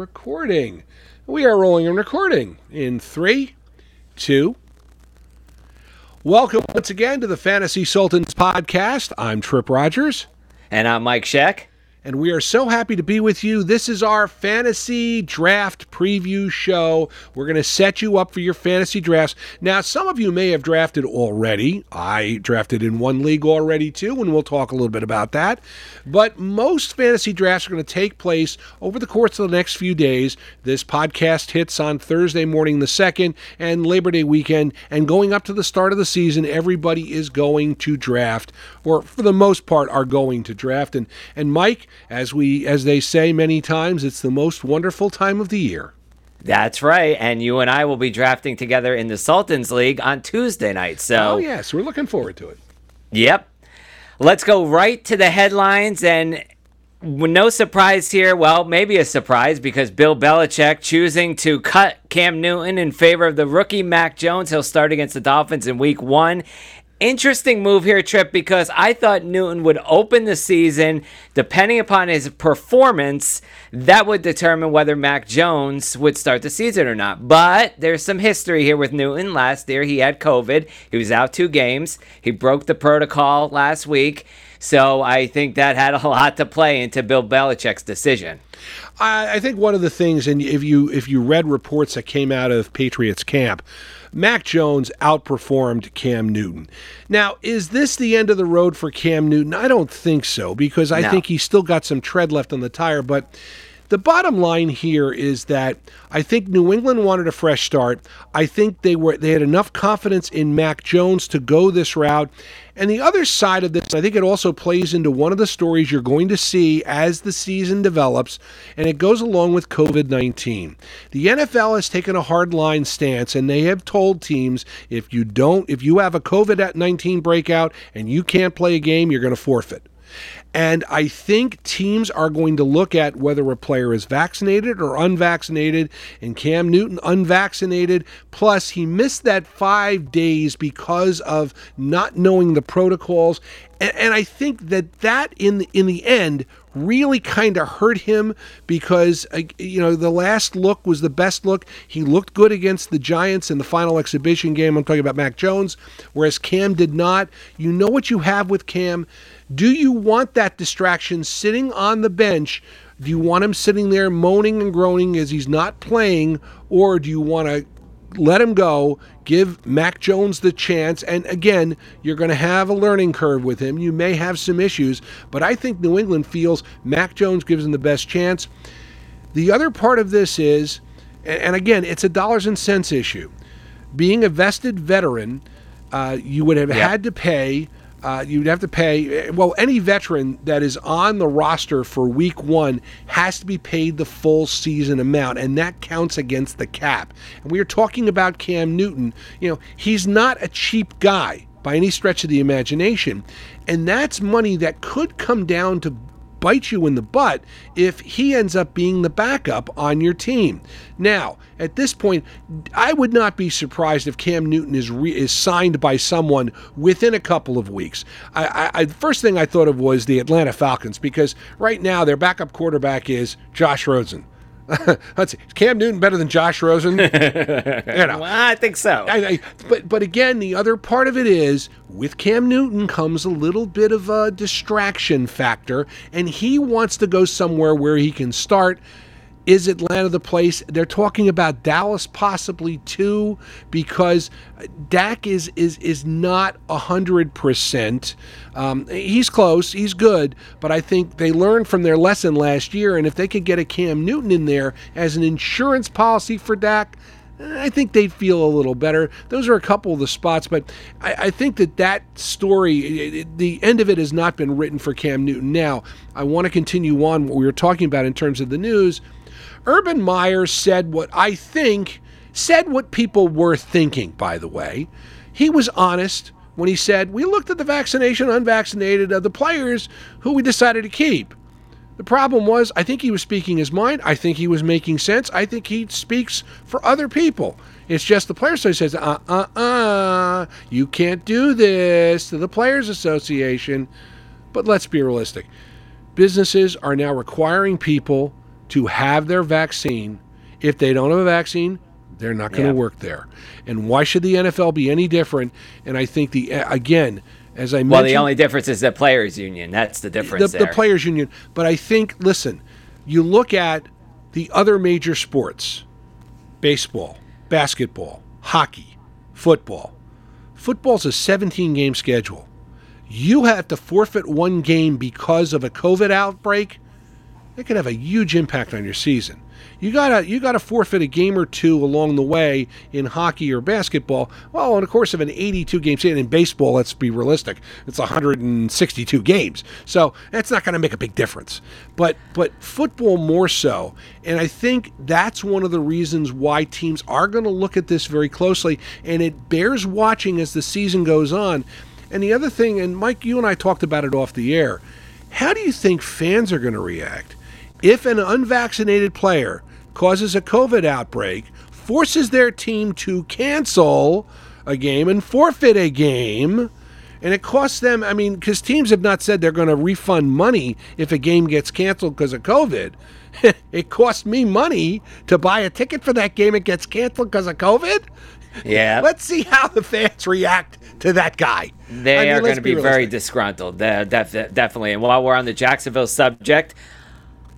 recording. We are rolling and recording in three, two. Welcome once again to the Fantasy Sultans podcast. I'm Tripp Rogers. And I'm Mike Sheck and we are so happy to be with you. This is our fantasy draft preview show. We're going to set you up for your fantasy drafts. Now, some of you may have drafted already. I drafted in one league already too, and we'll talk a little bit about that. But most fantasy drafts are going to take place over the course of the next few days. This podcast hits on Thursday morning, the 2nd, and Labor Day weekend. And going up to the start of the season, everybody is going to draft, or for the most part, are going to draft. And, and Mike, as we as they say many times, it's the most wonderful time of the year. That's right. And you and I will be drafting together in the Sultans League on Tuesday night. So Oh yes, we're looking forward to it. Yep. Let's go right to the headlines and no surprise here. Well, maybe a surprise because Bill Belichick choosing to cut Cam Newton in favor of the rookie Mac Jones. He'll start against the Dolphins in week one interesting move here, Tripp, because I thought Newton would open the season. Depending upon his performance, that would determine whether Mac Jones would start the season or not. But there's some history here with Newton. Last year, he had COVID, he was out two games, he broke the protocol last week. So I think that had a lot to play into Bill Belichick's decision. I, think one of the things, and if you if you read reports that came out of Patriots camp, Mac Jones outperformed Cam Newton. Now, is this the end of the road for Cam Newton? I don't think so because I no. think he's still got some tread left on the tire, but the bottom line here is that I think New England wanted a fresh start. I think they were they had enough confidence in Mac Jones to go this route. And the other side of this, I think it also plays into one of the stories you're going to see as the season develops, and it goes along with COVID 19. The NFL has taken a hard line stance, and they have told teams if you don't, if you have a COVID 19 breakout and you can't play a game, you're going to forfeit. And I think teams are going to look at whether a player is vaccinated or unvaccinated. And Cam Newton, unvaccinated. Plus, he missed that five days because of not knowing the protocols. And, and I think that that in the, in the end really kind of hurt him because uh, you know the last look was the best look. He looked good against the Giants in the final exhibition game. I'm talking about Mac Jones, whereas Cam did not. You know what you have with Cam do you want that distraction sitting on the bench? Do you want him sitting there moaning and groaning as he's not playing, or do you want to let him go, give Mac Jones the chance. And again, you're going to have a learning curve with him. You may have some issues, but I think New England feels Mac Jones gives him the best chance. The other part of this is, and again, it's a dollars and cents issue. Being a vested veteran, uh, you would have yep. had to pay uh, you'd have to pay. Well, any veteran that is on the roster for week one has to be paid the full season amount, and that counts against the cap. And we are talking about Cam Newton. You know, he's not a cheap guy by any stretch of the imagination. And that's money that could come down to bite you in the butt if he ends up being the backup on your team. Now, at this point, I would not be surprised if Cam Newton is re- is signed by someone within a couple of weeks. I, I, first thing I thought of was the Atlanta Falcons because right now their backup quarterback is Josh Rosen. Let's see. Is Cam Newton better than Josh Rosen? you know. well, I think so. I, I, but but again, the other part of it is with Cam Newton comes a little bit of a distraction factor, and he wants to go somewhere where he can start is Atlanta the place? They're talking about Dallas possibly too, because Dak is is is not hundred percent. Um, he's close, he's good, but I think they learned from their lesson last year, and if they could get a Cam Newton in there as an insurance policy for Dak. I think they'd feel a little better. Those are a couple of the spots, but I, I, think that that story, the end of it has not been written for Cam Newton. Now, I want to continue on what we were talking about in terms of the news. Urban Meyer said what I think, said what people were thinking, by the way. He was honest when he said, We looked at the vaccination, unvaccinated of the players who we decided to keep. The problem was, I think he was speaking his mind. I think he was making sense. I think he speaks for other people. It's just the Players Association says, uh uh uh, you can't do this to the Players Association. But let's be realistic. Businesses are now requiring people to have their vaccine. If they don't have a vaccine, they're not going to Yeah. work there. And why should the NFL be any different? And I think the again, as I mentioned, Well, the only difference is the players' union. That's the difference the, the players union. But I think, listen, you look at the other major sports: baseball, basketball, hockey, football. Football's a 17 game schedule. You have to forfeit one game because of a COVID outbreak. It could have a huge impact on your season. You gotta you gotta forfeit a game or two along the way in hockey or basketball. Well, in the course of an 82 game season in baseball, let's be realistic, it's 162 games, so that's not to make a big difference. But but football more so, and I think that's one of the reasons why teams are to look at this very closely, and it bears watching as the season goes on. And the other thing, and Mike, you and I talked about it off the air. How do you think fans are going to react if an unvaccinated player causes a COVID outbreak, forces their team to cancel a game and forfeit a game? And it costs them, I mean, because teams have not said they're going to refund money if a game gets canceled because of COVID. it costs me money to buy a ticket for that game. It gets canceled because of COVID. yeah. Let's see how the fans react to that guy. They I mean, are going to be, very disgruntled, def- definitely. And while we're on the Jacksonville subject,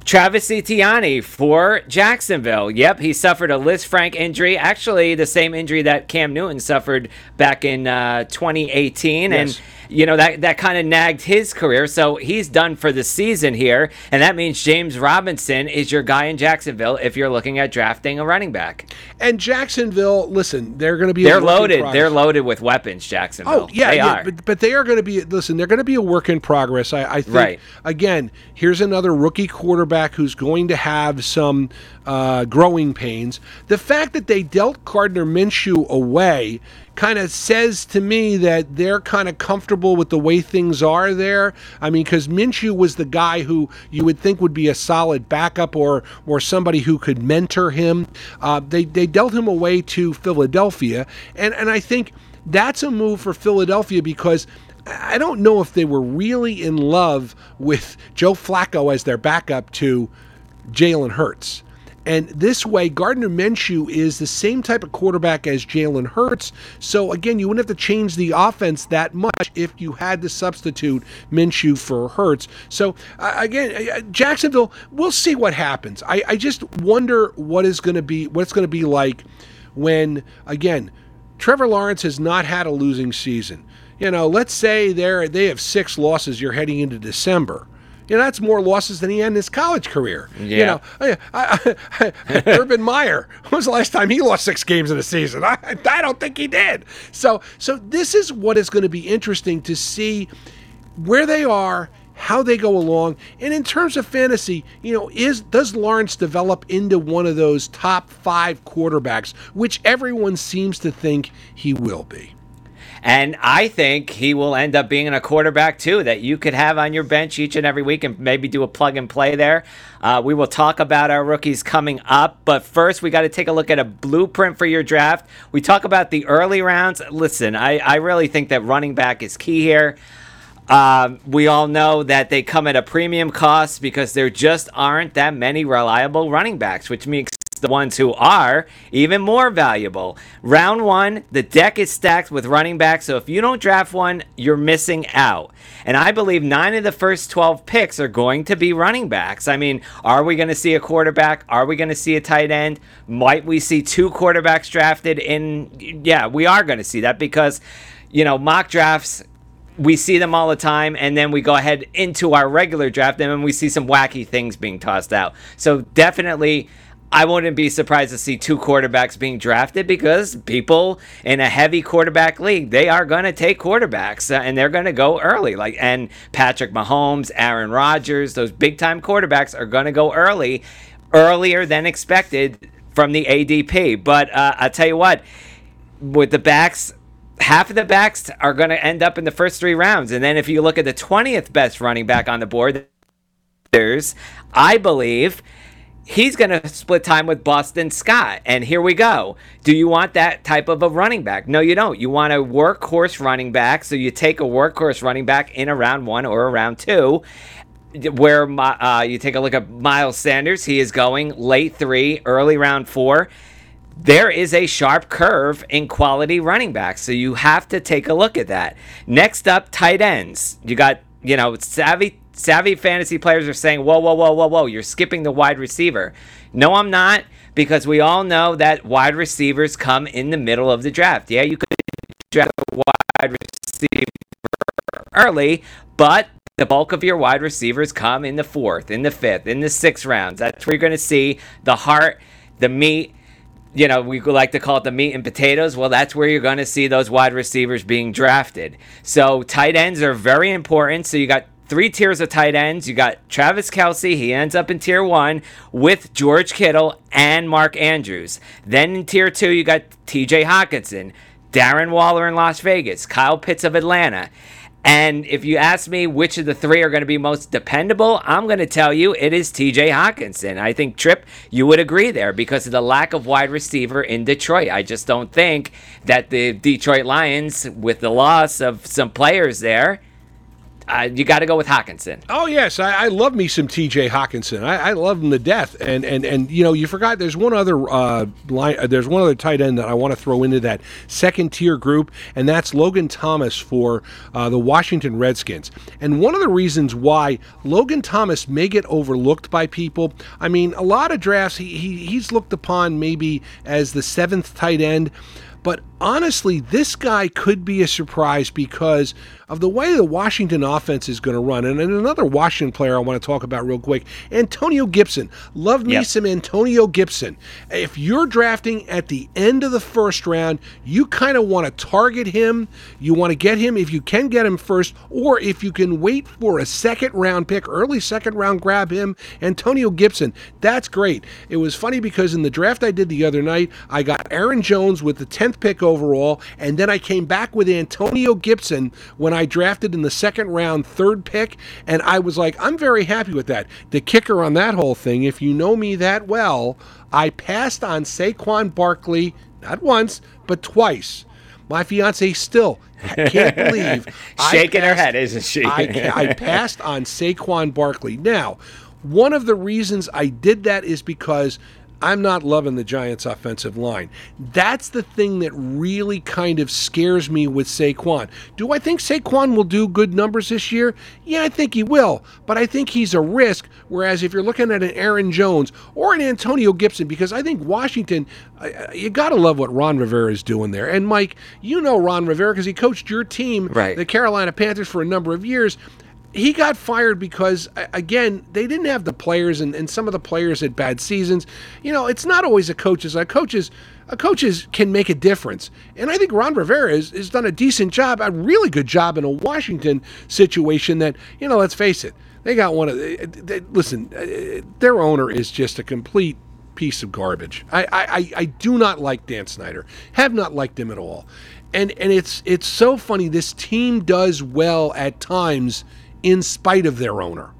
Travis Etienne for Jacksonville. Yep, he suffered a Lisfranc injury. Actually, the same injury that Cam Newton suffered back in uh, 2018, Yes. and you know that that kind of nagged his career. So he's done for the season here, and that means James Robinson is your guy in Jacksonville if you're looking at drafting a running back. And Jacksonville, listen, they're going to be. They're loaded. progress. They're loaded with weapons. Jacksonville. Oh yeah, they yeah, are. But, but they are going to be. Listen, they're going to be a work in progress. I, I think. Right. Again, here's another rookie quarterback who's going to have some uh, growing pains. The fact that they dealt Gardner Minshew away kind of says to me that they're kind of comfortable with the way things are there. I mean, because Minshew was the guy who you would think would be a solid backup or or somebody who could mentor him. Uh, they they dealt him away to Philadelphia, and and I think that's a move for Philadelphia because I don't know if they were really in love with Joe Flacco as their backup to Jalen Hurts. And this way, Gardner Minshew is the same type of quarterback as Jalen Hurts. So again, you wouldn't have to change the offense that much if you had to substitute Minshew for Hurts. So again, Jacksonville, we'll see what happens. I, I just wonder what is going to be what it's going to be like when again Trevor Lawrence has not had a losing season. You know, let's say they're they have six losses. You're heading into December. You know, that's more losses than he had in his college career. You know, I, I, I, Urban Meyer. When was the last time he lost six games in a season? I, I don't think he did. So, so this is what is going to be interesting to see where they are, how they go along, and in terms of fantasy, you know, is does Lawrence develop into one of those top five quarterbacks, which everyone seems to think he will be? And I think he will end up being a quarterback too that you could have on your bench each and every week and maybe do a plug and play there. Uh, we will talk about our rookies coming up, but first we got to take a look at a blueprint for your draft. We talk about the early rounds. Listen, I, I really think that running back is key here. Um, we all know that they come at a premium cost because there just aren't that many reliable running backs, which makes the ones who are even more valuable. Round one, the deck is stacked with running backs, so if you don't draft one, you're missing out. And I believe nine of the first 12 picks are going to be running backs. I mean, are we going to see a quarterback? Are we going to see a tight end? Might we see two quarterbacks drafted in? Yeah, we are going to see that because, you know, mock drafts we see them all the time and then we go ahead into our regular draft and we see some wacky things being tossed out so definitely i wouldn't be surprised to see two quarterbacks being drafted because people in a heavy quarterback league they are going to take quarterbacks uh, and they're going to go early like and patrick mahomes aaron rodgers those big time quarterbacks are going to go early earlier than expected from the adp but uh, i'll tell you what with the backs half of the backs are going to end up in the first three rounds. And then if you look at the 20th best running back on the board, there's, I believe, he's going to split time with Boston Scott. And here we go. Do you want that type of a running back? No, you don't. You want a workhorse running back. So you take a workhorse running back in a round one or a round two. where uh, you take a look at Miles Sanders, he is going late three, early round four. There is a sharp curve in quality running backs, so you have to take a look at that. Next up, tight ends. You got you know savvy savvy fantasy players are saying, whoa, whoa, whoa, whoa, whoa, you're skipping the wide receiver. No, I'm not, because we all know that wide receivers come in the middle of the draft. Yeah, you could draft a wide receiver early, but the bulk of your wide receivers come in the fourth, in the fifth, in the sixth rounds. That's where you're going to see the heart, the meat. You know, we like to call it the meat and potatoes. Well, that's where you're going to see those wide receivers being drafted. So, tight ends are very important. So, you got three tiers of tight ends. You got Travis Kelce, he ends up in tier one with George Kittle and Mark Andrews. Then in tier two, you got TJ Hockenson, Darren Waller in Las Vegas, Kyle Pitts of Atlanta. And if you ask me which of the three are going to be most dependable, I'm going to tell you it is TJ Hockenson. I think, Tripp, you would agree there because of the lack of wide receiver in Detroit. I just don't think that the Detroit Lions, with the loss of some players there, uh, you got to go with Hockenson. Oh yes, I, I, love me some T.J. Hockenson. I, I, love him to death. And and and you know, you forgot there's one other uh, line. Uh, there's one other tight end that I want to throw into that second tier group, and that's Logan Thomas for uh, the Washington Redskins. And one of the reasons why Logan Thomas may get overlooked by people, I mean, a lot of drafts he, he he's looked upon maybe as the seventh tight end. But honestly, this guy could be a surprise because of the way the Washington offense is going to run. And, another Washington player I want to talk about real quick Antonio Gibson. Love me yep. some Antonio Gibson. If you're drafting at the end of the first round, you kind of want to target him. You want to get him if you can get him first, or if you can wait for a second round pick, early second round, grab him. Antonio Gibson. That's great. It was funny because in the draft I did the other night, I got Aaron Jones with the 10th pick overall, and then I came back with Antonio Gibson when I drafted in the second round, third pick, and I was like, I'm very happy with that. The kicker on that whole thing, if you know me that well, I passed on Saquon Barkley not once, but twice. My fiance still can't believe shaking passed, her head, isn't she? I, I passed on Saquon Barkley. Now, one of the reasons I did that is because I'm not loving the Giants' offensive line. That's the thing that really kind of scares me with Saquon. Do I think Saquon will do good numbers this year? Yeah, I think he will, but I think he's a risk. Whereas if you're looking at an Aaron Jones or an Antonio Gibson, because I think Washington, you got to love what Ron Rivera is doing there. And Mike, you know Ron Rivera because he coached your team, right. the Carolina Panthers, for a number of years he got fired because again they didn't have the players and, and some of the players had bad seasons. You know it's not always a coach's a coach's a coaches can make a difference. And i think ron rivera has, has done a decent job a really good job in a washington situation that you know let's face it they got one of the, they, listen uh, their owner is just a complete piece of garbage. I, I i do not like dan snyder have not liked him at all. And and it's it's so funny this team does well at times in spite of their owner.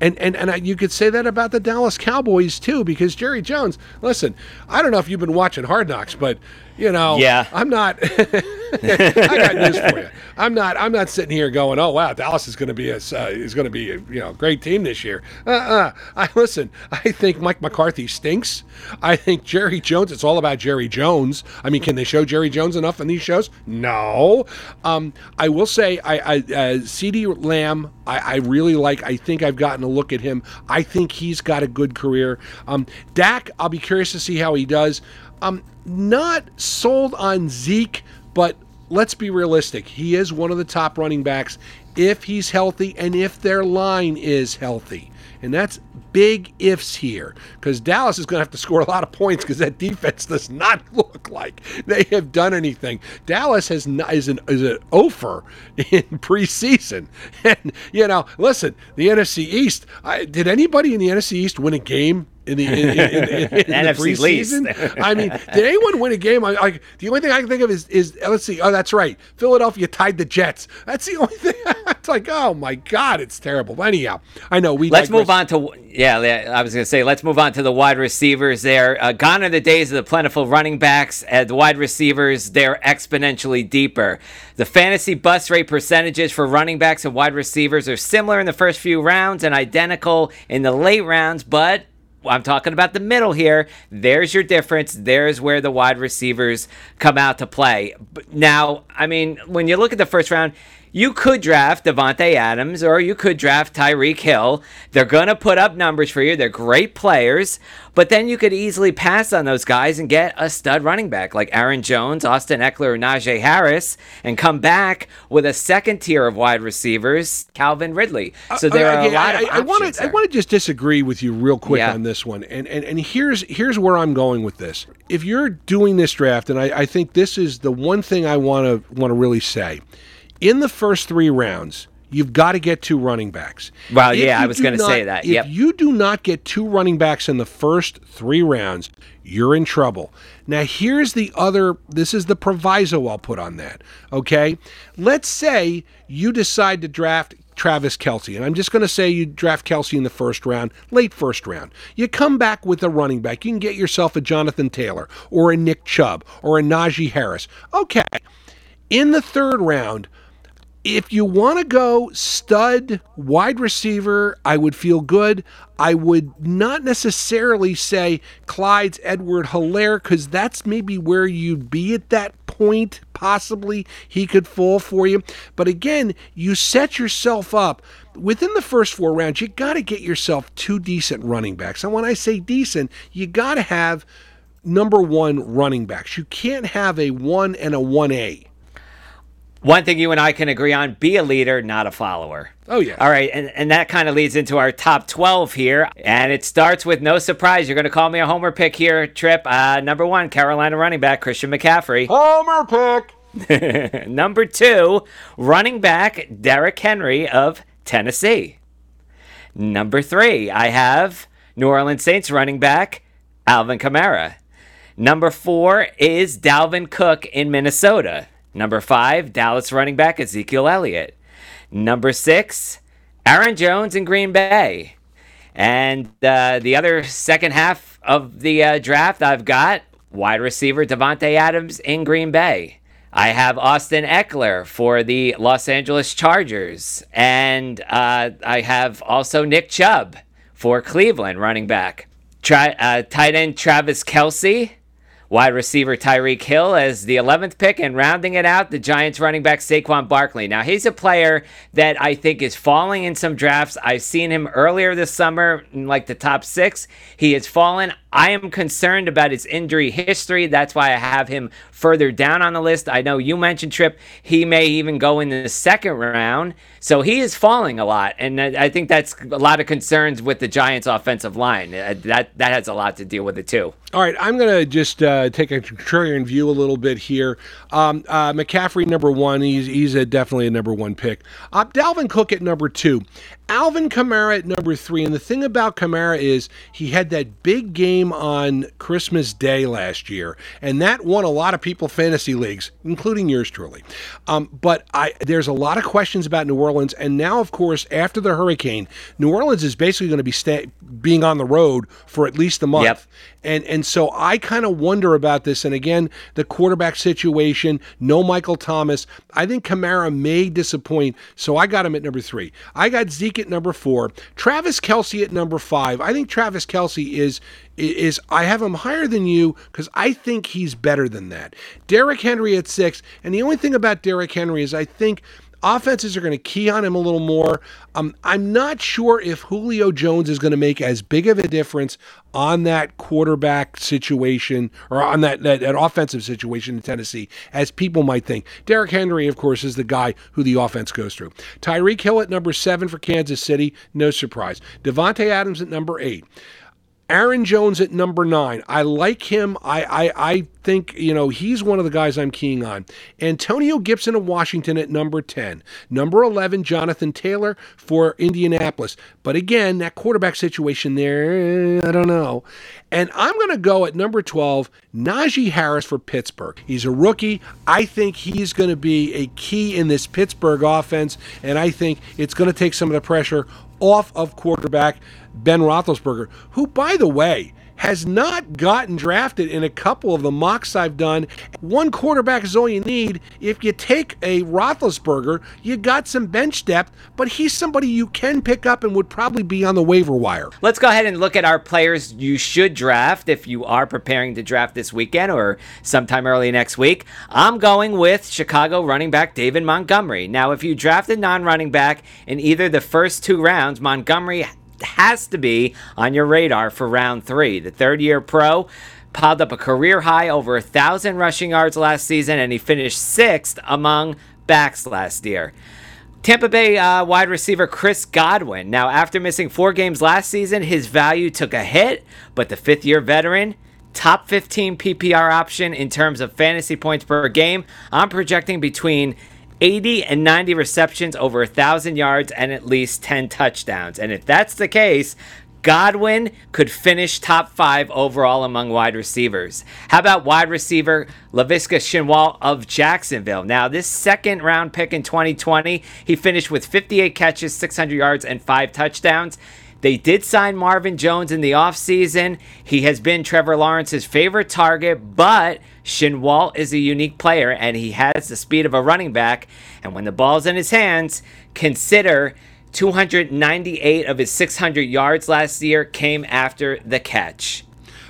And and and I, you could say that about the Dallas Cowboys too, because Jerry Jones. Listen, I don't know if you've been watching Hard Knocks, but you know, yeah, I'm not. I got news for you. I'm not. I'm not sitting here going, "Oh wow, Dallas is going to be a uh, is going to be a, you know great team this year." Uh-uh. I listen. I think Mike McCarthy stinks. I think Jerry Jones. It's all about Jerry Jones. I mean, can they show Jerry Jones enough in these shows? No. Um, I will say, I, I uh, CeeDee Lamb. I, I, really like. I think I've gotten a look at him. I think he's got a good career. Um, Dak. I'll be curious to see how he does. I'm not sold on Zeke, but let's be realistic. He is one of the top running backs if he's healthy and if their line is healthy. And that's big ifs here because Dallas is going to have to score a lot of points because that defense does not look like they have done anything. Dallas has not, is an is an offer in preseason, and you know, listen, the NFC East. I, did anybody in the NFC East win a game in the, in, in, in, the preseason. I mean, did anyone win a game? I, like the only thing I can think of is is let's see. Oh, that's right. Philadelphia tied the Jets. That's the only thing. it's like, oh my god, it's terrible. But anyhow, I know we. Let's digress. move on to Yeah, I was going to say, let's move on to the wide receivers there. Uh, gone are the days of the plentiful running backs. and the wide receivers, they're exponentially deeper. The fantasy bust rate percentages for running backs and wide receivers are similar in the first few rounds and identical in the late rounds, but I'm talking about the middle here. There's your difference. There's where the wide receivers come out to play. Now, I mean, when you look at the first round, you could draft Davante Adams or you could draft Tyreek Hill. They're going to put up numbers for you. They're great players, but then you could easily pass on those guys and get a stud running back like Aaron Jones, Austin Ekeler, or Najee Harris and come back with a second tier of wide receivers, Calvin Ridley. So there uh, are a lot of I, I want to I want to just disagree with you real quick yeah. on this one. And, and and here's here's where I'm going with this. If you're doing this draft, and I, I think this is the one thing I want to want to really say in the first three rounds, you've got to get two running backs. Well, if yeah, I was going to say that. If you do not get two running backs in the first three rounds, you're in trouble. Now, here's the other this is the proviso I'll put on that. Okay? Let's say you decide to draft Travis Kelce, and I'm just going to say you draft Kelce in the first round, late first round. You come back with a running back. You can get yourself a Jonathan Taylor or a Nick Chubb or a Najee Harris. Okay. In the third round, if you want to go stud wide receiver, I would feel good. I would not necessarily say Clyde Edwards-Helaire because that's maybe where you'd be at that point. Possibly he could fall for you. But again, you set yourself up within the first four rounds. You got to get yourself two decent running backs. And when I say decent, you got to have number one running backs. You can't have a one and a 1A one thing you and I can agree on be a leader, not a follower. Oh, yeah. All right. And, and that kind of leads into our top 12 here. And it starts with no surprise. You're going to call me a homer pick here, Tripp. Uh, number one, Carolina running back, Christian McCaffrey. Homer pick. number two, running back, Derrick Henry of Tennessee. Number three, I have New Orleans Saints running back, Alvin Kamara. Number four is Dalvin Cook in Minnesota. Number five, Dallas running back Ezekiel Elliott. Number six, Aaron Jones in Green Bay. And uh, the other second half of the uh, draft, I've got wide receiver Davante Adams in Green Bay. I have Austin Ekeler for the Los Angeles Chargers. And uh, I have also Nick Chubb for Cleveland running back. Tri- uh, tight end Travis Kelce Wide receiver Tyreek Hill as the 11th pick, and rounding it out, the Giants running back Saquon Barkley. Now, he's a player that I think is falling in some drafts. I've seen him earlier this summer in like the top six. He has fallen. I am concerned about his injury history. That's why I have him further down on the list. I know you mentioned Tripp. He may even go in the second round. So he is falling a lot. And I think that's a lot of concerns with the Giants' offensive line. Uh, that, that has a lot to deal with it, too. All right. I'm going to just uh, take a contrarian view a little bit here. Um, uh, McCaffrey, number one. He's, he's a, definitely a number one pick. Uh, Dalvin Cook at number two. Alvin Kamara at number three. And the thing about Kamara is he had that big game on Christmas Day last year, and that won a lot of people fantasy leagues, including yours truly. Um, but I, there's a lot of questions about New Orleans, and now, of course, after the hurricane, New Orleans is basically going to be sta- being on the road for at least a month. Yep. And and so I kind of wonder about this. And again, the quarterback situation, no Michael Thomas. I think Kamara may disappoint. So I got him at number three. I got Zeke at number four. Travis Kelce at number five. I think Travis Kelce is is I have him higher than you because I think he's better than that. Derrick Henry at six. And the only thing about Derrick Henry is I think offenses are going to key on him a little more. Um, I'm not sure if Julio Jones is going to make as big of a difference on that quarterback situation or on that, that, that offensive situation in Tennessee as people might think. Derrick Henry, of course, is the guy who the offense goes through. Tyreek Hill at number seven for Kansas City, no surprise. Davante Adams at number eight. Aaron Jones at number nine. I like him. I, I, I think, you know, he's one of the guys I'm keying on. Antonio Gibson of Washington at number 10. Number 11, Jonathan Taylor for Indianapolis. But again, that quarterback situation there, I don't know. And I'm going to go at number 12, Najee Harris for Pittsburgh. He's a rookie. I think he's going to be a key in this Pittsburgh offense, and I think it's going to take some of the pressure off of quarterback Ben Roethlisberger, who, by the way, has not gotten drafted in a couple of the mocks I've done. One quarterback is all you need. If you take a Roethlisberger, you got some bench depth, but he's somebody you can pick up and would probably be on the waiver wire. Let's go ahead and look at our players you should draft if you are preparing to draft this weekend or sometime early next week. I'm going with Chicago running back David Montgomery. Now, if you draft a non running back in either the first two rounds, Montgomery has to be on your radar for round three. The third year pro piled up a career high over a thousand rushing yards last season, and he finished sixth among backs last year. Tampa Bay uh, wide receiver Chris Godwin. Now, after missing four games last season, his value took a hit, but the fifth year veteran, top 15 PPR option in terms of fantasy points per game, I'm projecting between 80 and 90 receptions over 1,000 yards and at least 10 touchdowns. And if that's the case, Godwin could finish top five overall among wide receivers. How about wide receiver Laviska Shenault of Jacksonville? Now, this second round pick in 2020, he finished with 58 catches, 600 yards, and five touchdowns. They did sign Marvin Jones in the offseason. He has been Trevor Lawrence's favorite target, but Shenault is a unique player and he has the speed of a running back. And when the ball's in his hands, consider 298 of his 600 yards last year came after the catch.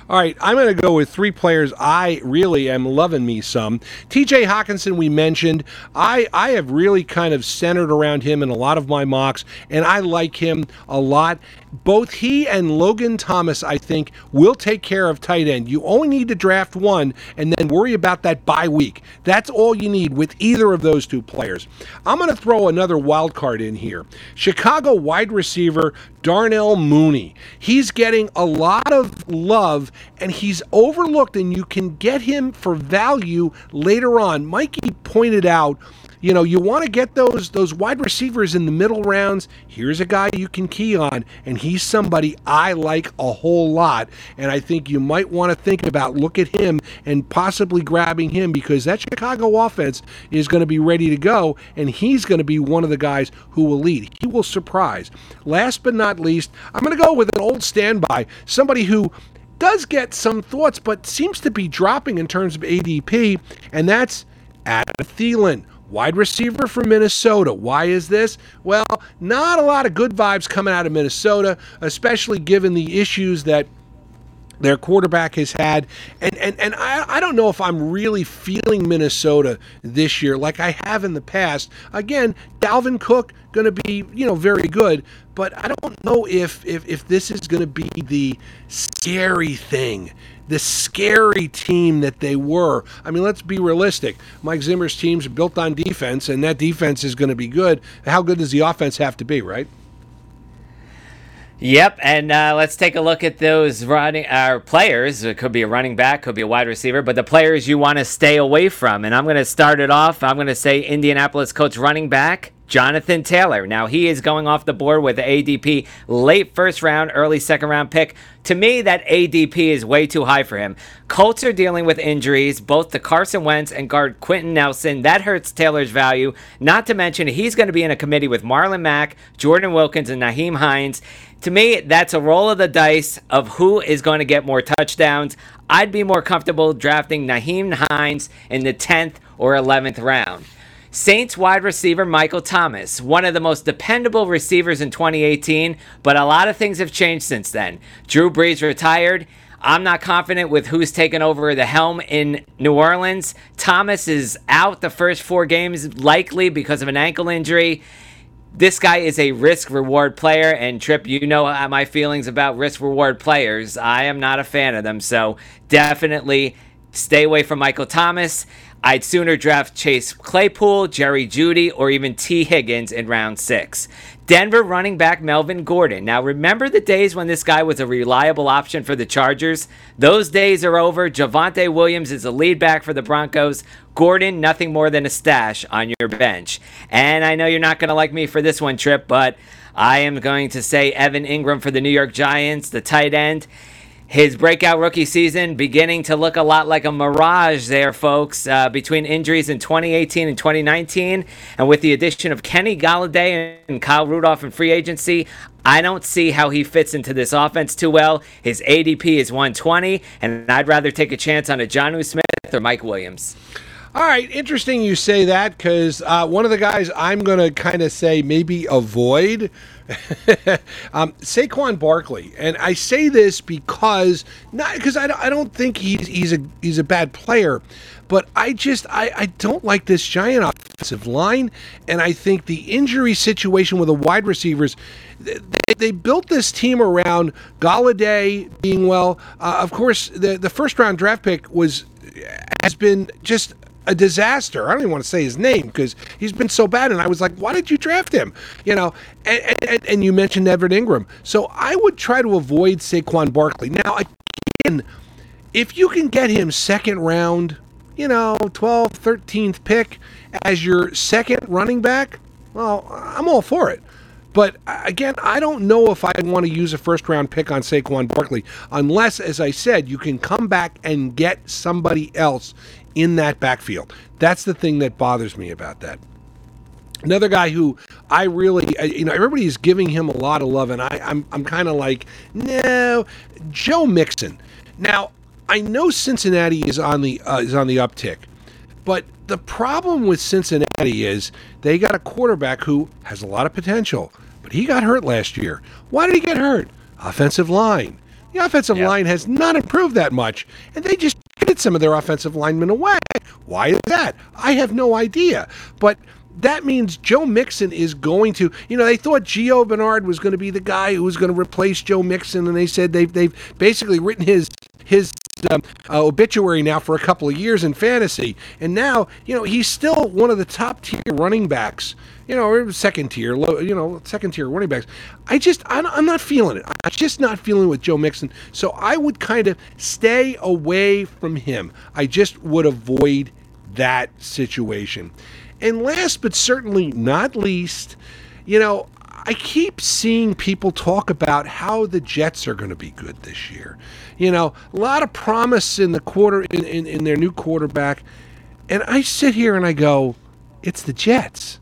All right, I'm going to go with three players I really am loving me some. TJ Hockenson, we mentioned. I, I have really kind of centered around him in a lot of my mocks, and I like him a lot. Both he and Logan Thomas, I think, will take care of tight end. You only need to draft one and then worry about that bye week. That's all you need with either of those two players. I'm going to throw another wild card in here. Chicago wide receiver Darnell Mooney. He's getting a lot of love and he's overlooked, and you can get him for value later on. Mikey pointed out you know, you want to get those those wide receivers in the middle rounds. Here's a guy you can key on, and he's somebody I like a whole lot. And I think you might want to think about look at him and possibly grabbing him because that Chicago offense is going to be ready to go, and he's going to be one of the guys who will lead. He will surprise. Last but not least, I'm going to go with an old standby, somebody who does get some thoughts, but seems to be dropping in terms of ADP, and that's Adam Thielen wide receiver from Minnesota. Why is this? Well, not a lot of good vibes coming out of Minnesota, especially given the issues that their quarterback has had. And and, and I, I don't know if I'm really feeling Minnesota this year like I have in the past. Again, Dalvin Cook to be, you know, very good, but I don't know if if, if this is to be the scary thing the scary team that they were. I mean, let's be realistic. Mike Zimmer's team's built on defense, and that defense is going to be good. How good does the offense have to be, right? Yep, and uh, let's take a look at those running uh, players. It could be a running back, could be a wide receiver, but the players you want to stay away from. And I'm going to start it off. I'm going to say Indianapolis Colts running back Jonathan Taylor. Now he is going off the board with ADP late first round, early second round pick. To me, that ADP is way too high for him. Colts are dealing with injuries, both to Carson Wentz and guard Quenton Nelson. That hurts Taylor's value. Not to mention, he's going to be in a committee with Marlon Mack, Jordan Wilkins, and Nyheim Hines. To me, that's a roll of the dice of who is going to get more touchdowns. I'd be more comfortable drafting Nyheim Hines in the 10th or 11th round. Saints wide receiver Michael Thomas, one of the most dependable receivers in 2018, but a lot of things have changed since then. Drew Brees retired. I'm not confident with who's taken over the helm in New Orleans. Thomas is out the first four games, likely because of an ankle injury. This guy is a risk reward player, and Tripp, you know my feelings about risk reward players. I am not a fan of them, so definitely stay away from Michael Thomas. I'd sooner draft Chase Claypool, Jerry Jeudy, or even Tee Higgins in round six. Denver running back Melvin Gordon. Now, remember the days when this guy was a reliable option for the Chargers? Those days are over. Javonte Williams is a lead back for the Broncos. Gordon, nothing more than a stash on your bench. And I know you're not going to like me for this one, Tripp, but I am going to say Evan Engram for the New York Giants, the tight end. His breakout rookie season beginning to look a lot like a mirage there, folks, uh, between injuries in 2018 and 2019. And with the addition of Kenny Golladay and Kyle Rudolph in free agency, I don't see how he fits into this offense too well. His ADP is 120, and I'd rather take a chance on a Jonnu Smith or Mike Williams. All right, interesting you say that because uh, one of the guys I'm going to kind of say maybe avoid um, Saquon Barkley, and I say this because not because I, I don't think he's he's a he's a bad player, but I just I, I don't like this giant offensive line, and I think the injury situation with the wide receivers. They, they built this team around Golladay being well. Uh, of course, the the first round draft pick was has been just a disaster. I don't even want to say his name because he's been so bad. And I was like, why did you draft him? You know, and, and, and you mentioned Evan Engram. So I would try to avoid Saquon Barkley. Now, again, if you can get him second round, you know, 12th, 13th pick as your second running back, well, I'm all for it. But uh, again, I don't know if I want to use a first round pick on Saquon Barkley unless, as I said, you can come back and get somebody else in that backfield. That's the thing that bothers me about that. Another guy who I really, you know, everybody's giving him a lot of love, and I, I'm, I'm kind of like, no, Joe Mixon. Now, I know Cincinnati is on the uh, is on the uptick, but the problem with Cincinnati is they got a quarterback who has a lot of potential, but he got hurt last year. Why did he get hurt? Offensive line. The offensive line has not improved that much, and they just traded some of their offensive linemen away. Why is that? I have no idea. But that means Joe Mixon is going to, you know, they thought Gio Bernard was going to be the guy who was going to replace Joe Mixon, and they said they've they've basically written his his um, uh, obituary now for a couple of years in fantasy, and now you know he's still one of the top tier running backs. You know, or second tier, low, you know, second tier running backs. I just, I'm not feeling it. I'm just not feeling it with Joe Mixon. So I would kind of stay away from him. I just would avoid that situation. And last but certainly not least, you know, I keep seeing people talk about how the Jets are going to be good this year. You know, a lot of promise in the quarter in, in, in their new quarterback. And I sit here and I go, it's the Jets.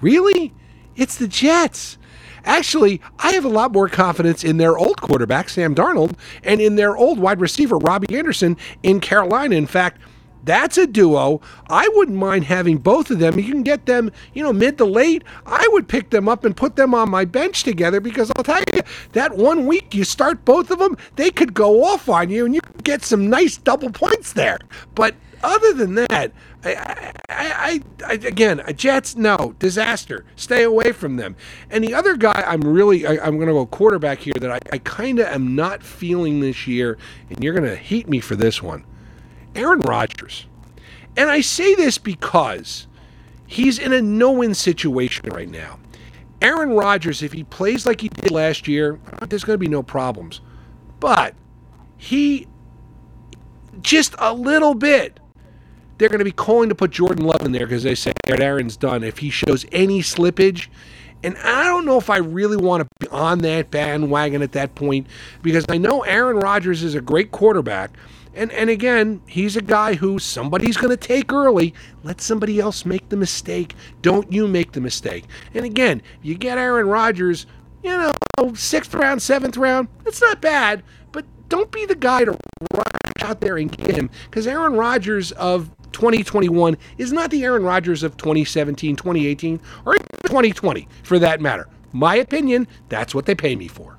Really? It's the Jets. Actually, I have a lot more confidence in their old quarterback, Sam Darnold, and in their old wide receiver, Robbie Anderson, in Carolina. In fact, that's a duo. I wouldn't mind having both of them. You can get them, you know, mid to late. I would pick them up and put them on my bench together because I'll tell you, that one week you start both of them, they could go off on you and you get some nice double points there. But other than that, I, I, I, I, again, uh, Jets, no disaster. Stay away from them. And the other guy, I'm really, I, am going to go quarterback here that I, I kind of am not feeling this year, and you're going to hate me for this one. Aaron Rodgers. And I say this because he's in a no win situation right now. Aaron Rodgers, if he plays like he did last year, there's going to be no problems. But he, just a little bit, they're going to be calling to put Jordan Love in there because they say Aaron's done. If he shows any slippage, and I don't know if I really want to be on that bandwagon at that point because I know Aaron Rodgers is a great quarterback. And and again, he's a guy who somebody's going to take early. Let somebody else make the mistake. Don't you make the mistake. And again, you get Aaron Rodgers, you know, sixth round, seventh round. It's not bad, but don't be the guy to rush out there and get him because Aaron Rodgers of 2021 is not the Aaron Rodgers of 2017, 2018, or 2020 for that matter. My opinion, that's what they pay me for.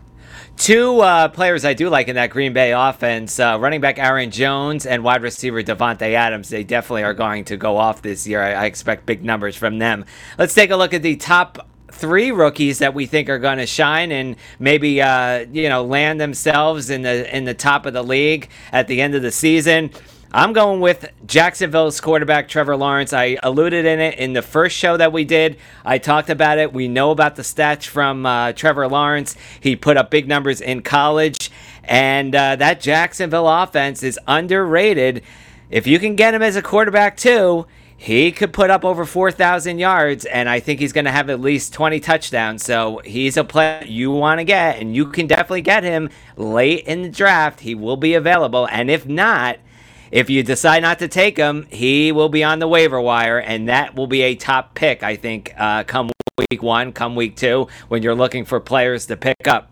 Two uh, players I do like in that Green Bay offense uh, running back Aaron Jones and wide receiver Davante Adams. They definitely are going to go off this year. I, I expect big numbers from them. Let's take a look at the top three rookies that we think are going to shine and maybe uh, you know land themselves in the in the top of the league at the end of the season. I'm going with Jacksonville's quarterback, Trevor Lawrence. I alluded in it in the first show that we did. I talked about it. We know about the stats from uh, Trevor Lawrence. He put up big numbers in college, and uh, that Jacksonville offense is underrated. If you can get him as a quarterback, too, he could put up over 4,000 yards, and I think he's going to have at least 20 touchdowns. So he's a player you want to get, and you can definitely get him late in the draft. He will be available. And if not, if you decide not to take him, he will be on the waiver wire, and that will be a top pick, I think, uh, come week one, come week two, when you're looking for players to pick up.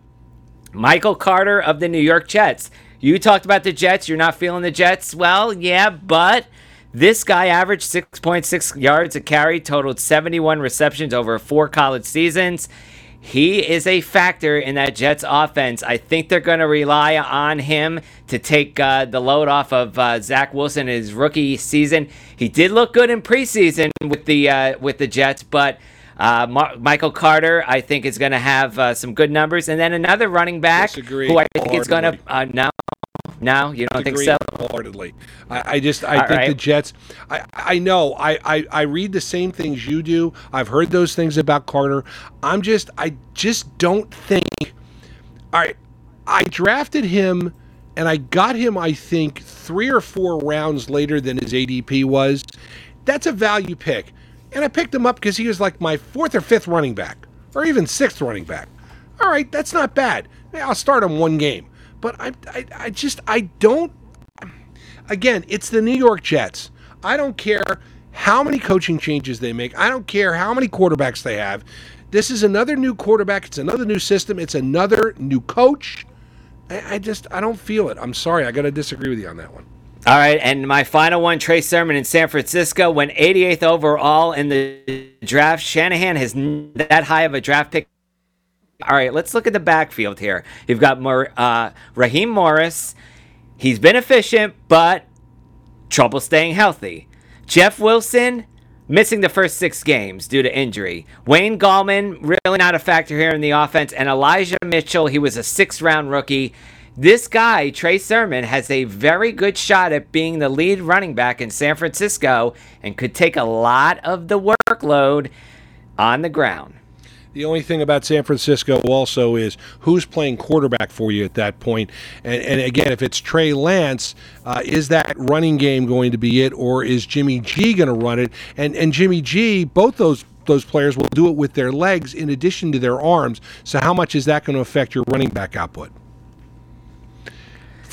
Michael Carter of the New York Jets. You talked about the Jets. You're not feeling the Jets. Well, yeah, but this guy averaged 6.6 yards a carry, totaled 71 receptions over four college seasons. He is a factor in that Jets offense. I think they're going to rely on him to take uh, the load off of uh, Zach Wilson in his rookie season. He did look good in preseason with the uh, with the Jets, but uh, Mar- Michael Carter, I think, is going to have uh, some good numbers, and then another running back Disagree who I think is going to wholeheartedly. Now. Now you don't think so? wholeheartedly. I, I just I All think right. the Jets. I I know I, I I read the same things you do. I've heard those things about Carter. I'm just I just don't think. All right, I drafted him, and I got him. I think three or four rounds later than his ADP was. That's a value pick, and I picked him up because he was like my fourth or fifth running back, or even sixth running back. All right, that's not bad. I'll start him one game, but I I, I just I don't again, it's the New York Jets. I don't care how many coaching changes they make. I don't care how many quarterbacks they have. This is another new quarterback. It's another new system. It's another new coach. I, I just I don't feel it. I'm sorry. I got to disagree with you on that one. All right, and my final one, Trey Sermon in San Francisco went 88th overall in the draft. Shanahan has that high of a draft pick. All right, let's look at the backfield here. You've got uh, Raheem Mostert. He's been efficient, but trouble staying healthy. Jeff Wilson missing the first six games due to injury. Wayne Gallman really not a factor here in the offense, and Elijah Mitchell. He was a six-round rookie. This guy, Trey Sermon, has a very good shot at being the lead running back in San Francisco and could take a lot of the workload on the ground. The only thing about San Francisco also is who's playing quarterback for you at that point. And, and again, if it's Trey Lance, uh, is that running game going to be it, or is Jimmy G going to run it? And and Jimmy G, both those those players will do it with their legs in addition to their arms. So how much is that going to affect your running back output?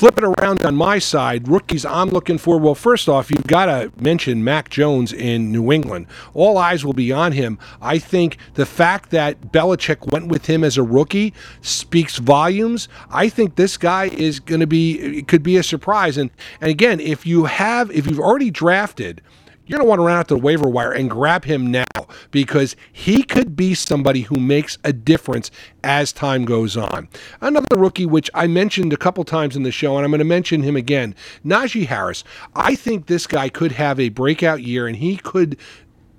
Flip it around on my side, rookies I'm looking for. Well, first off, you've got to mention Mac Jones in New England. All eyes will be on him. I think the fact that Belichick went with him as a rookie speaks volumes. I think this guy is going to be it could be a surprise. And and again, if you have if you've already drafted you're going to want to run out to the waiver wire and grab him now because he could be somebody who makes a difference as time goes on. Another rookie, which I mentioned a couple times in the show, and I'm going to mention him again, Najee Harris. I think this guy could have a breakout year and he could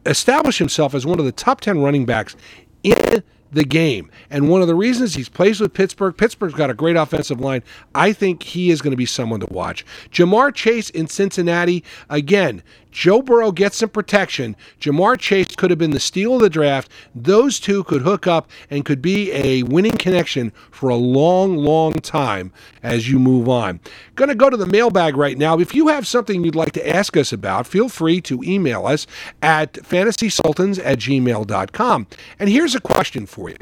establish himself as one of the top 10 running backs in the game. And one of the reasons he's plays with Pittsburgh, Pittsburgh's got a great offensive line. I think he is going to be someone to watch. Ja'Marr Chase in Cincinnati, again, Joe Burrow gets some protection. Ja'Marr Chase could have been the steal of the draft. Those two could hook up and could be a winning connection for a long, long time as you move on. Going to go to the mailbag right now. If you have something you'd like to ask us about, feel free to email us at fantasysultans at gmail.com. And here's a question for you.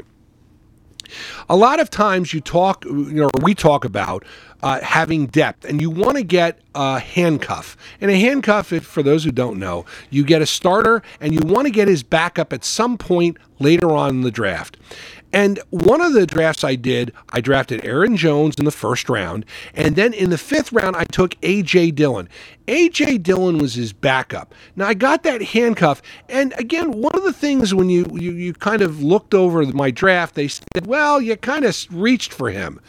A lot of times you talk, you know, we talk about uh, having depth, and you want to get a handcuff. And a handcuff, if, for those who don't know, you get a starter, and you want to get his backup at some point later on in the draft. And one of the drafts I did, I drafted Aaron Jones in the first round. And then in the fifth round, I took A.J. Dillon. A.J. Dillon was his backup. Now, I got that handcuff. And again, one of the things when you, you, you kind of looked over my draft, they said, well, you kind of reached for him.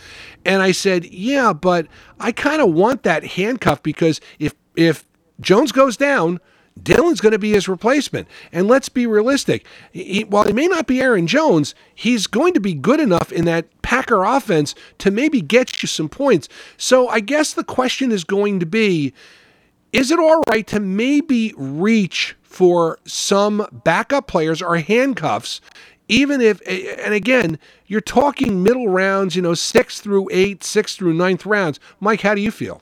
And I said, yeah, but I kind of want that handcuff because if, if Jones goes down, Dillon's going to be his replacement. And let's be realistic. He, while he may not be Aaron Jones, he's going to be good enough in that Packer offense to maybe get you some points. So I guess the question is going to be is it all right to maybe reach for some backup players or handcuffs? Even if, and again, you're talking middle rounds, you know, six through eight, six through ninth rounds. Mike, how do you feel?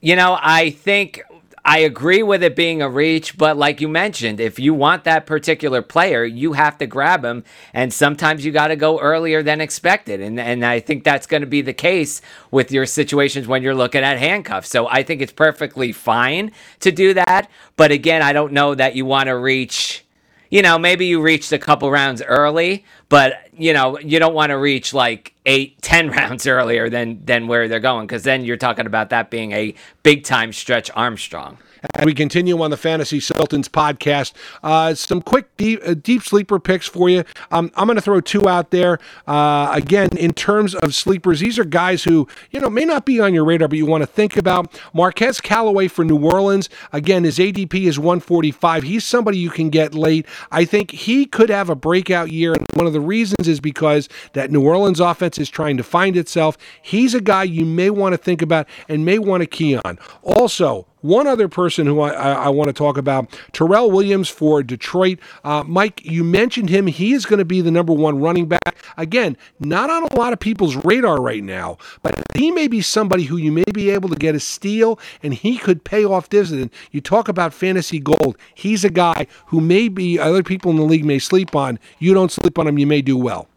You know, I think I agree with it being a reach, but like you mentioned, if you want that particular player, you have to grab him, and sometimes you got to go earlier than expected, and and I think that's going to be the case with your situations when you're looking at handcuffs. So I think it's perfectly fine to do that, but again, I don't know that you want to reach you know, maybe you reached a couple rounds early, but you know, you don't want to reach like eight, ten rounds earlier than than where they're going, because then you're talking about that being a big time stretch Armstrong. And we continue on the Fantasy Sultans podcast. Uh, some quick deep, uh, deep sleeper picks for you. Um, I'm going to throw two out there. Uh, again, in terms of sleepers, these are guys who you know may not be on your radar, but you want to think about. Marquez Callaway for New Orleans. Again, his ADP is 145. He's somebody you can get late. I think he could have a breakout year, and one of the reasons is because that New Orleans offense is trying to find itself. He's a guy you may want to think about and may want to key on. Also, one other person who I, I, I, want to talk about, Terrell Williams for Detroit. Uh, Mike, you mentioned him. He is going to be the number one running back. Again, not on a lot of people's radar right now, but he may be somebody who you may be able to get a steal and he could pay off dividend. You talk about fantasy gold. He's a guy who maybe other people in the league may sleep on. You don't sleep on him, you may do well.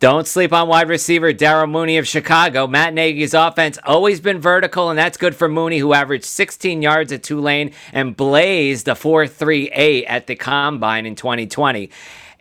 Don't sleep on wide receiver Darnell Mooney of Chicago. Matt Nagy's offense always been vertical, and that's good for Mooney, who averaged 16 yards at Tulane and blazed a 4.38 at the combine in 2020.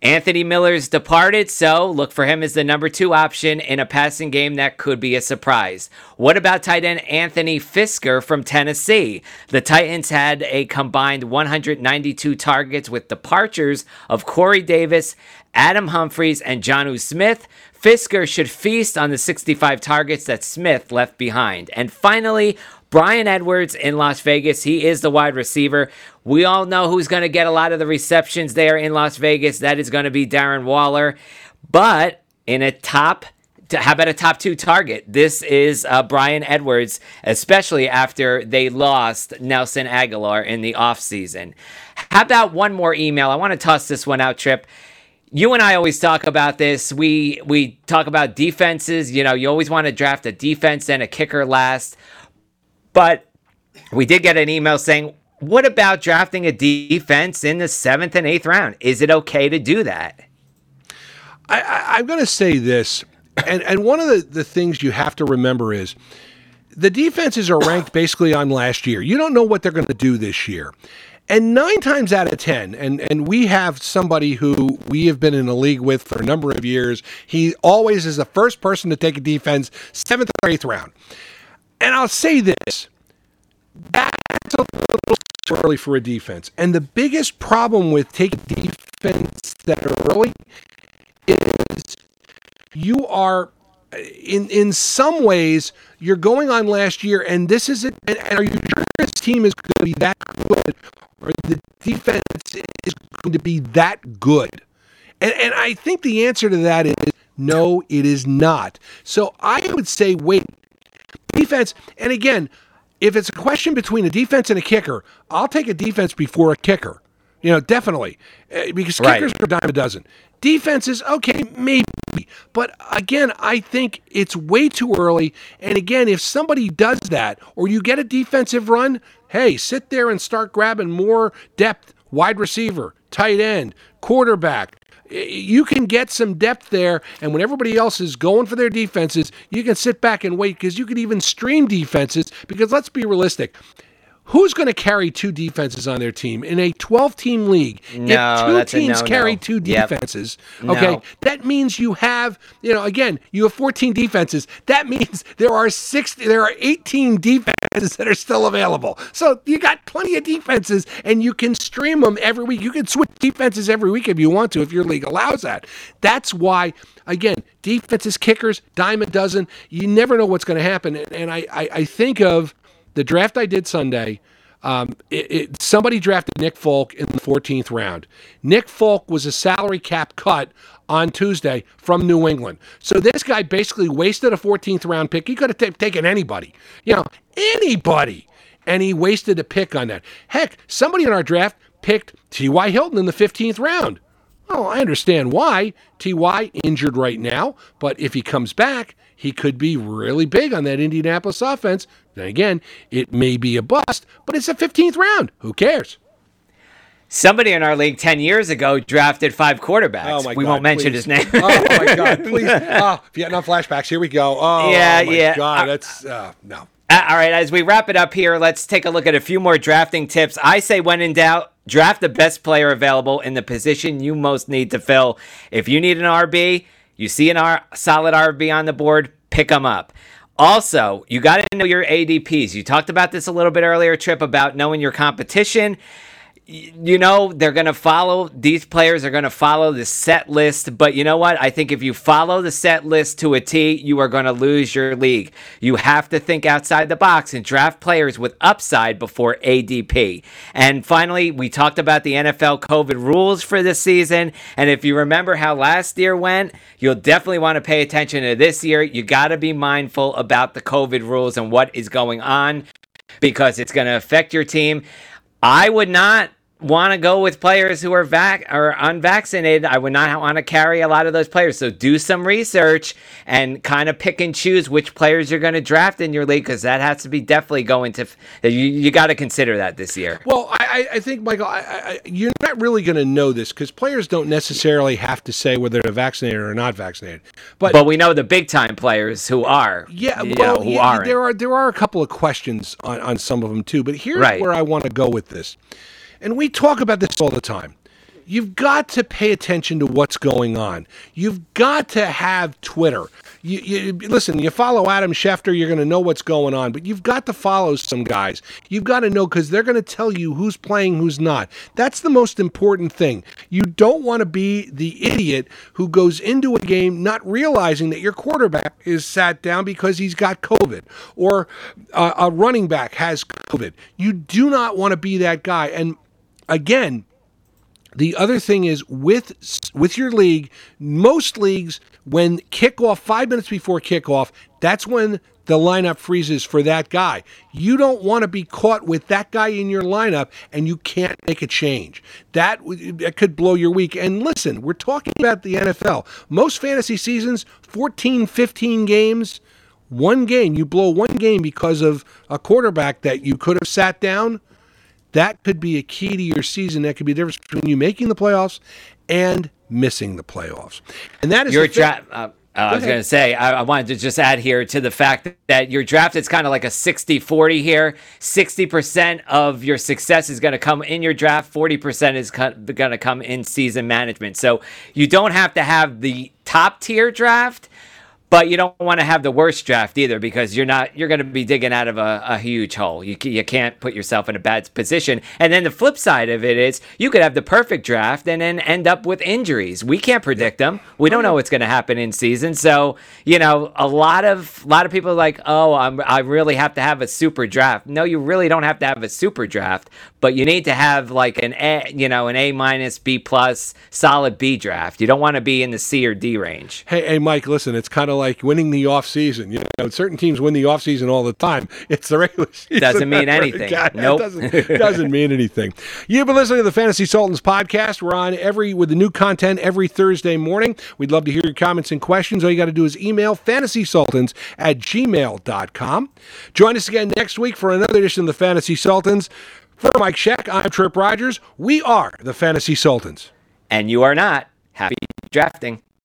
Anthony Miller's departed, so look for him as the number two option in a passing game that could be a surprise. What about tight end Anthony Firkser from Tennessee? The Titans had a combined 192 targets with departures of Corey Davis, Adam Humphries, and Jonnu Smith. Fisker should feast on the 65 targets that Smith left behind. And finally, Bryan Edwards in Las Vegas. He is the wide receiver. We all know who's going to get a lot of the receptions there in Las Vegas. That is going to be Darren Waller. But in a top how about a top two target? This is uh, Bryan Edwards, especially after they lost Nelson Agholor in the offseason. How about one more email? I want to toss this one out, Tripp. You and I always talk about this. We we talk about defenses. You know, you always want to draft a defense and a kicker last. But we did get an email saying, what about drafting a defense in the seventh and eighth round? Is it okay to do that? I, am going to say this, and, and one of the, the things you have to remember is the defenses are ranked basically on last year. You don't know what they're going to do this year. And nine times out of 10, and, and we have somebody who we have been in a league with for a number of years. He always is the first person to take a defense, seventh or eighth round. And I'll say this that's a early for a defense. And the biggest problem with taking defense that early is you are in in some ways you're going on last year and this is it and, and are you sure this team is going to be that good? Or the defense is going to be that good? And and I think the answer to that is no it is not. So I would say wait defense, and again, if it's a question between a defense and a kicker, I'll take a defense before a kicker. You know, definitely, uh, because right. kickers are a dime a dozen. Defenses, okay, maybe, but again, I think it's way too early. And again, if somebody does that, or you get a defensive run, hey, sit there and start grabbing more depth, wide receiver, tight end, quarterback, you can get some depth there. And when everybody else is going for their defenses, you can sit back and wait because you can even stream defenses. Because let's be realistic. Who's going to carry two defenses on their team in a 12 team league? No, if two teams no, carry no. two defenses, yep. okay, that means you have, you know, again, you have 14 defenses. That means there are six, there are 18 defenses that are still available. So you got plenty of defenses and you can stream them every week. You can switch defenses every week if you want to, if your league allows that. That's why, again, defenses, kickers, dime a dozen. You never know what's going to happen. And I, I, I think of, the draft I did Sunday, um, it, it, somebody drafted Nick Folk in the 14th round. Nick Folk was a salary cap cut on Tuesday from New England. So this guy basically wasted a 14th round pick. He could have t- taken anybody, you know, anybody. And he wasted a pick on that. Heck, somebody in our draft picked T.Y. Hilton in the 15th round. Oh, I understand why. T.Y. injured right now, but if he comes back, he could be really big on that Indianapolis offense. Then again, it may be a bust, but it's a 15th round. Who cares? Somebody in our league 10 years ago drafted five quarterbacks. Oh my we God, won't mention please. his name. oh my God! Please, oh, Vietnam flashbacks. Here we go. Oh Yeah, my yeah. God, Uh, that's uh, no. All right, as we wrap it up here, let's take a look at a few more drafting tips. I say, when in doubt, draft the best player available in the position you most need to fill. If you need an RB, you see an R- solid RB on the board, pick them up. Also, you got to know your ADPs. You talked about this a little bit earlier, Tripp, about knowing your competition you know they're going to follow these players are going to follow the set list but you know what? I think if you follow the set list to a t you are going to lose your league. You have to think outside the box and draft players with upside before adp and finally we talked about the nfl covid rules for this season and if you remember how last year went you'll definitely want to pay attention to this year. You got to be mindful about the covid rules and what is going on because it's going to affect your team. I would not want to go with players who are vac or unvaccinated. I would not want to carry a lot of those players. So do some research and kind of pick and choose which players you're going to draft in your league because that has to be definitely going to. You, you got to consider that this year. Well, I, I think, Michael, I, I, you're not really going to know this because players don't necessarily have to say whether they're vaccinated or not vaccinated. But, But we know the big time players who are. yeah, well, know, who yeah, aren't. there are there are a couple of questions on, on some of them too. But here's Right. where I want to go with this, and we talk about this all the time. You've got to pay attention to what's going on. You've got to have Twitter. You, you listen. You follow Adam Schefter, you're going to know what's going on. But you've got to follow some guys. You've got to know because they're going to tell you who's playing, who's not. That's the most important thing. You don't want to be the idiot who goes into a game not realizing that your quarterback is sat down because he's got COVID or uh, a running back has COVID. You do not want to be that guy. And again, the other thing is with with your league, most leagues when kickoff 5 minutes before kickoff, that's when the lineup freezes for that guy. You don't want to be caught with that guy in your lineup and you can't make a change. That, that could blow your week. And listen, we're talking about the NFL. Most fantasy seasons, 14, 15 games, one game, you blow one game because of a quarterback that you could have sat down that could be a key to your season. That could be the difference between you making the playoffs and missing the playoffs. And that is your fi- draft. Uh, I was going to say, I, I wanted to just add here to the fact that your draft is kind of like a 60 40 here. 60% of your success is going to come in your draft, 40% is going to come in season management. So you don't have to have the top tier draft. But you don't want to have the worst draft either because you're not you're going to be digging out of a, a huge hole. You, you can't put yourself in a bad position. And then the flip side of it is you could have the perfect draft and then end up with injuries. We can't predict them. We don't know what's going to happen in season. So you know a lot of a lot of people are like, oh, I'm, I really have to have a super draft. No, you really don't have to have a super draft, but you need to have like an A, you know, an A minus, B plus, solid B draft. You don't want to be in the C or D range. Hey, hey, Mike, listen, it's kind of like winning the off season. You know, certain teams win the off season all the time. It's the regular season. Doesn't mean anything. Yeah, Nope. Doesn't, doesn't mean anything. You've been listening to the Fantasy Sultans podcast. We're on every with the new content every Thursday morning. We'd love to hear your comments and questions. All you got to do is email fantasysultans at gmail.com. Join us again next week for another edition of the Fantasy Sultans. For Mike Scheck, I'm Tripp Rogers. We are the Fantasy Sultans. And you are not. Happy drafting.